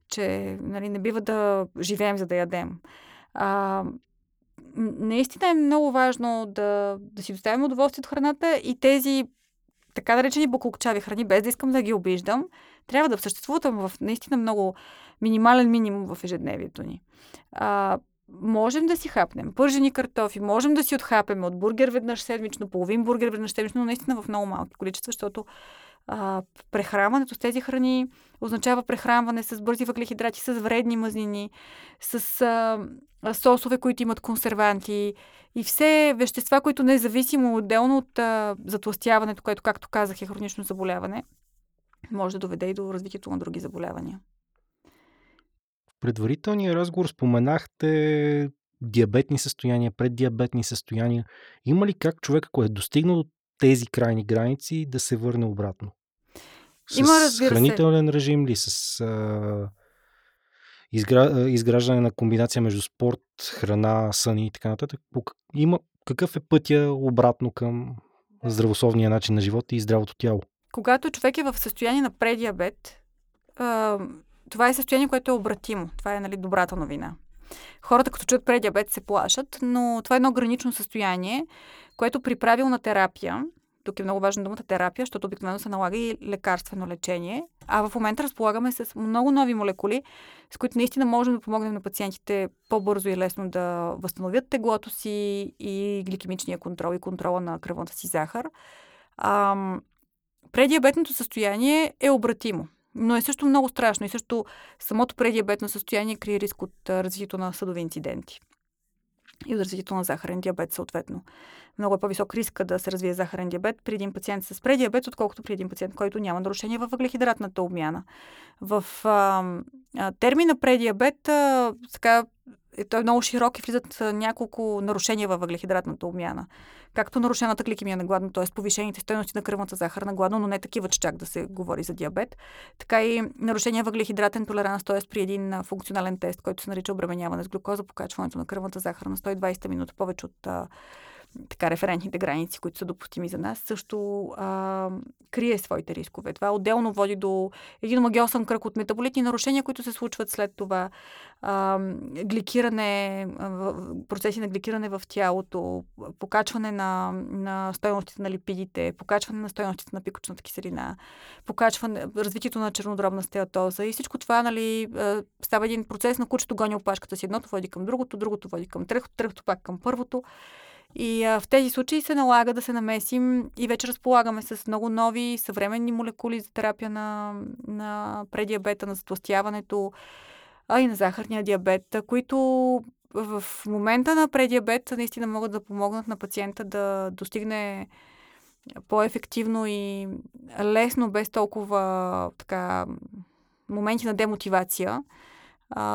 че нали, не бива да живеем за да ядем. А, наистина е много важно да, да си доставим удоволствие от храната и тези така наречени буклукчави храни, без да искам да ги обиждам, трябва да съществуват в наистина много минимален минимум в ежедневието ни. А, можем да си хапнем пържени картофи, можем да си отхапем от бургер веднъж седмично, половин бургер веднъж седмично, но наистина в много малки количества, защото а, прехранването с тези храни означава прехранване с бързи въглехидрати, с вредни мазнини, с а, сосове, които имат консерванти и все вещества, които независимо отделно от а, затластяването, което, както казах, е хронично заболяване, може да доведе и до развитието на други заболявания. В предварителния разговор споменахте диабетни състояния, преддиабетни състояния. Има ли как човек, ако е достигнал до тези крайни граници, да се върне обратно? С Има, разбира хранителен се. режим ли, с а, изгра, изграждане на комбинация между спорт, храна, сън и така нататък? Има, какъв е пътя обратно към здравословния начин на живота и здравото тяло? Когато човек е в състояние на предиабет, а, това е състояние, което е обратимо. Това е нали, добрата новина. Хората, като чуят предиабет, се плашат, но това е едно гранично състояние, което при правилна терапия, тук е много важна думата терапия, защото обикновено се налага и лекарствено лечение. А в момента разполагаме с много нови молекули, с които наистина можем да помогнем на пациентите по-бързо и лесно да възстановят теглото си и гликемичния контрол и контрола на кръвната си захар. Предиабетното състояние е обратимо. Но е също много страшно и също самото предиабетно състояние крие риск от развитието на съдови инциденти и от развитието на захарен диабет, съответно. Много е по-висок риска да се развие захарен диабет при един пациент с предиабет, отколкото при един пациент, който няма нарушение във въглехидратната обмяна. В а, а, термина предиабет, а, така, е, той е много широк и влизат няколко нарушения във въглехидратната обмяна. Както нарушената гликемия на гладно, т.е. повишените стоености на кръвната захар на гладно, но не такива, че чак да се говори за диабет, така и нарушения въглехидратен толеранс, т.е. при един функционален тест, който се нарича обременяване с глюкоза, покачването на кръвната захар на 120 минути повече от така, референтните граници, които са допустими за нас, също а, крие своите рискове. Това отделно води до един магиосен кръг от метаболитни нарушения, които се случват след това. А, гликиране, процеси на гликиране в тялото, покачване на, на стоеностите на липидите, покачване на стоеностите на пикочната киселина, покачване, развитието на чернодробна стеатоза и всичко това нали, става един процес на кучето гони опашката си. Едното води към другото, другото води към третото, третото пак към първото. И а, в тези случаи се налага да се намесим и вече разполагаме с много нови съвременни молекули за терапия на, на предиабета, на затластяването, а и на захарния диабет, които в момента на предиабет наистина могат да помогнат на пациента да достигне по-ефективно и лесно, без толкова така, моменти на демотивация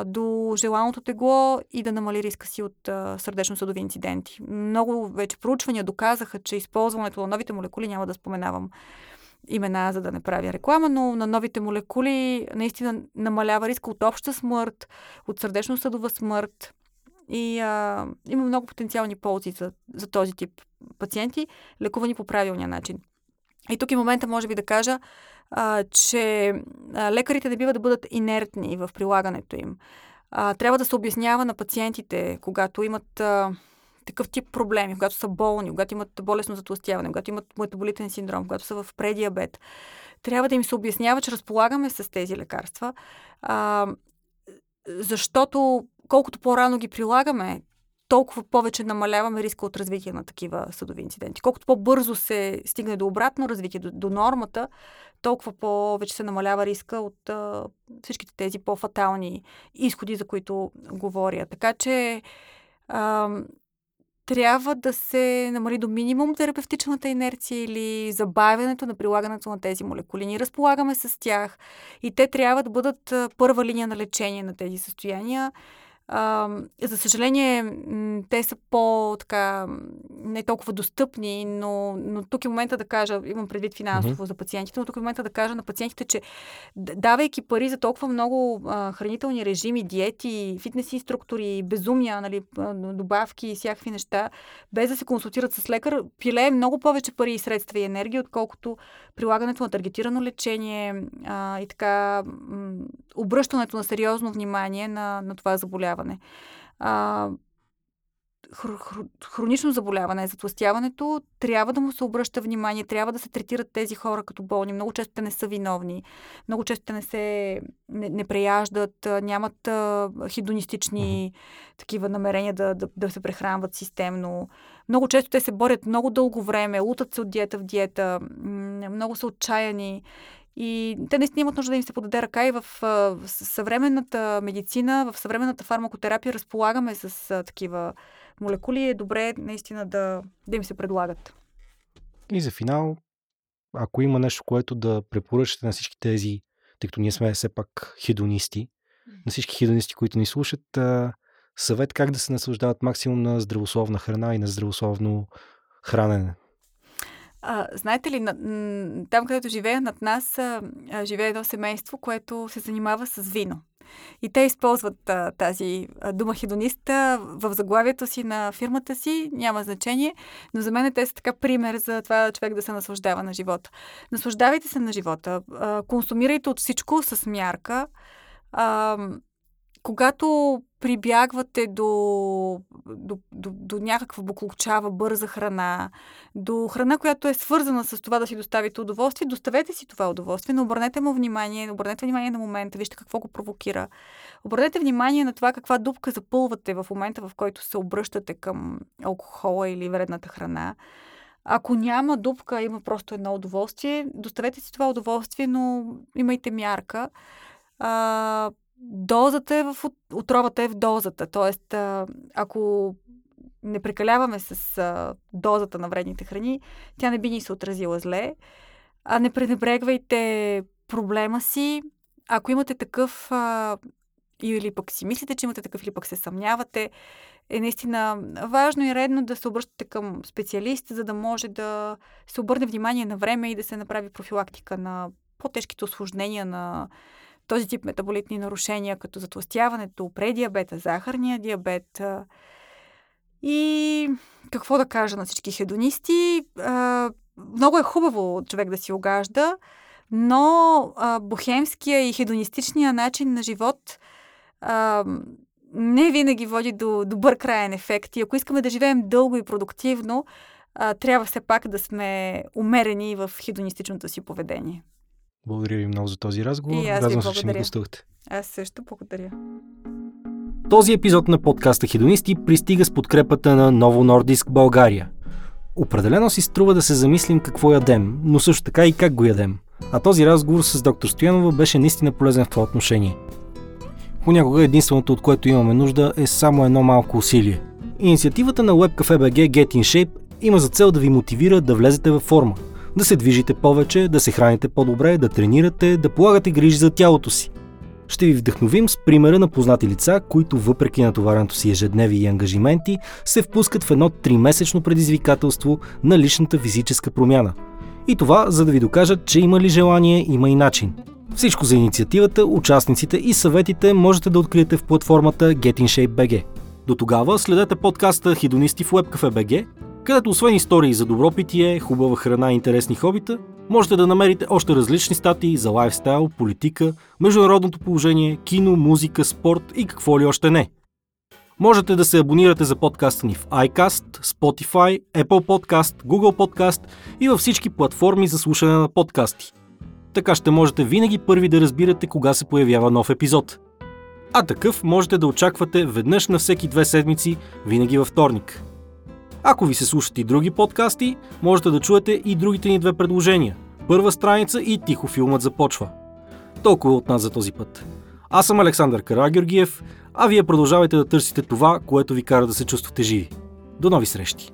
до желаното тегло и да намали риска си от сърдечно-съдови инциденти. Много вече проучвания доказаха, че използването на новите молекули, няма да споменавам имена, за да не правя реклама, но на новите молекули наистина намалява риска от обща смърт, от сърдечно-съдова смърт. И а, има много потенциални ползи за, за този тип пациенти, лекувани по правилния начин. И тук е момента, може би, да кажа, а, че а, лекарите не бива да бъдат инертни в прилагането им. А, трябва да се обяснява на пациентите, когато имат а, такъв тип проблеми, когато са болни, когато имат болесно затластяване, когато имат метаболитен синдром, когато са в предиабет. Трябва да им се обяснява, че разполагаме с тези лекарства, а, защото колкото по-рано ги прилагаме, толкова повече намаляваме риска от развитие на такива съдови инциденти. Колкото по-бързо се стигне до обратно развитие, до, до нормата, толкова повече се намалява риска от а, всичките тези по-фатални изходи, за които говоря. Така че а, трябва да се намали до минимум терапевтичната инерция или забавянето на прилагането на тези молекули. Ние разполагаме с тях и те трябва да бъдат първа линия на лечение на тези състояния. А, за съжаление, те са по-така не толкова достъпни, но, но тук е момента да кажа, имам предвид финансово mm-hmm. за пациентите, но тук е момента да кажа на пациентите, че давайки пари за толкова много а, хранителни режими, диети, фитнес инструктори, безумия, нали, добавки и всякакви неща, без да се консултират с лекар, пилее много повече пари и средства и енергия, отколкото прилагането на таргетирано лечение а, и така обръщането на сериозно внимание на, на това заболяване. А, хронично заболяване, затластяването, трябва да му се обръща внимание, трябва да се третират тези хора като болни. Много често те не са виновни, много често те не се не, не преяждат, нямат а, хидонистични mm-hmm. такива намерения да, да, да се прехранват системно. Много често те се борят много дълго време, лутат се от диета в диета, много са отчаяни и те наистина имат нужда да им се подаде ръка и в съвременната медицина, в съвременната фармакотерапия разполагаме с а, такива молекули. Е добре наистина да, да им се предлагат. И за финал, ако има нещо, което да препоръчате на всички тези, тъй като ние сме все пак хедонисти, на всички хедонисти, които ни слушат, а, съвет как да се наслаждават максимум на здравословна храна и на здравословно хранене. А, знаете ли, на, там където живея над нас, а, живее едно семейство, което се занимава с вино. И те използват а, тази а, дума хедониста в заглавието си на фирмата си, няма значение, но за мен те са така пример за това човек да се наслаждава на живота. Наслаждавайте се на живота, а, консумирайте от всичко с мярка. А, когато прибягвате до, до, до, до някаква буклучава, бърза храна, до храна, която е свързана с това да си доставите удоволствие, доставете си това удоволствие, но обърнете му внимание, обърнете внимание на момента, вижте какво го провокира. Обърнете внимание на това каква дупка запълвате в момента, в който се обръщате към алкохола или вредната храна. Ако няма дупка, има просто едно удоволствие, доставете си това удоволствие, но имайте мярка. Дозата е в отровата е в дозата. Тоест, ако не прекаляваме с дозата на вредните храни, тя не би ни се отразила зле. А не пренебрегвайте проблема си. Ако имате такъв или пък си мислите, че имате такъв, или пък се съмнявате, е наистина важно и редно да се обръщате към специалист, за да може да се обърне внимание на време и да се направи профилактика на по-тежките осложнения на този тип метаболитни нарушения, като затластяването, предиабета, захарния диабет. И какво да кажа на всички хедонисти? Много е хубаво човек да си огажда, но бухемския и хедонистичния начин на живот не винаги води до добър крайен ефект. И ако искаме да живеем дълго и продуктивно, трябва все пак да сме умерени в хедонистичното си поведение. Благодаря ви много за този разговор. И аз Радвам се, че ми гостувахте. Аз също благодаря. Този епизод на подкаста Хедонисти пристига с подкрепата на Ново Нордиск България. Определено си струва да се замислим какво ядем, но също така и как го ядем. А този разговор с доктор Стоянова беше наистина полезен в това отношение. Понякога единственото, от което имаме нужда, е само едно малко усилие. Инициативата на WebCafe.bg Get in Shape има за цел да ви мотивира да влезете във форма, да се движите повече, да се храните по-добре, да тренирате, да полагате грижи за тялото си. Ще ви вдъхновим с примера на познати лица, които въпреки натовареното си ежедневи и ангажименти, се впускат в едно тримесечно предизвикателство на личната физическа промяна. И това, за да ви докажат, че има ли желание, има и начин. Всичко за инициативата, участниците и съветите можете да откриете в платформата Get in Shape BG. До тогава следете подкаста Хидонисти в WebCafe.bg, където освен истории за добро питие, хубава храна и интересни хобита, можете да намерите още различни статии за лайфстайл, политика, международното положение, кино, музика, спорт и какво ли още не. Можете да се абонирате за подкаста ни в iCast, Spotify, Apple Podcast, Google Podcast и във всички платформи за слушане на подкасти. Така ще можете винаги първи да разбирате кога се появява нов епизод. А такъв можете да очаквате веднъж на всеки две седмици, винаги във вторник. Ако ви се слушат и други подкасти, можете да чуете и другите ни две предложения. Първа страница и тихо филмът започва. Толкова от нас за този път. Аз съм Александър Карагеоргиев, а вие продължавайте да търсите това, което ви кара да се чувствате живи. До нови срещи!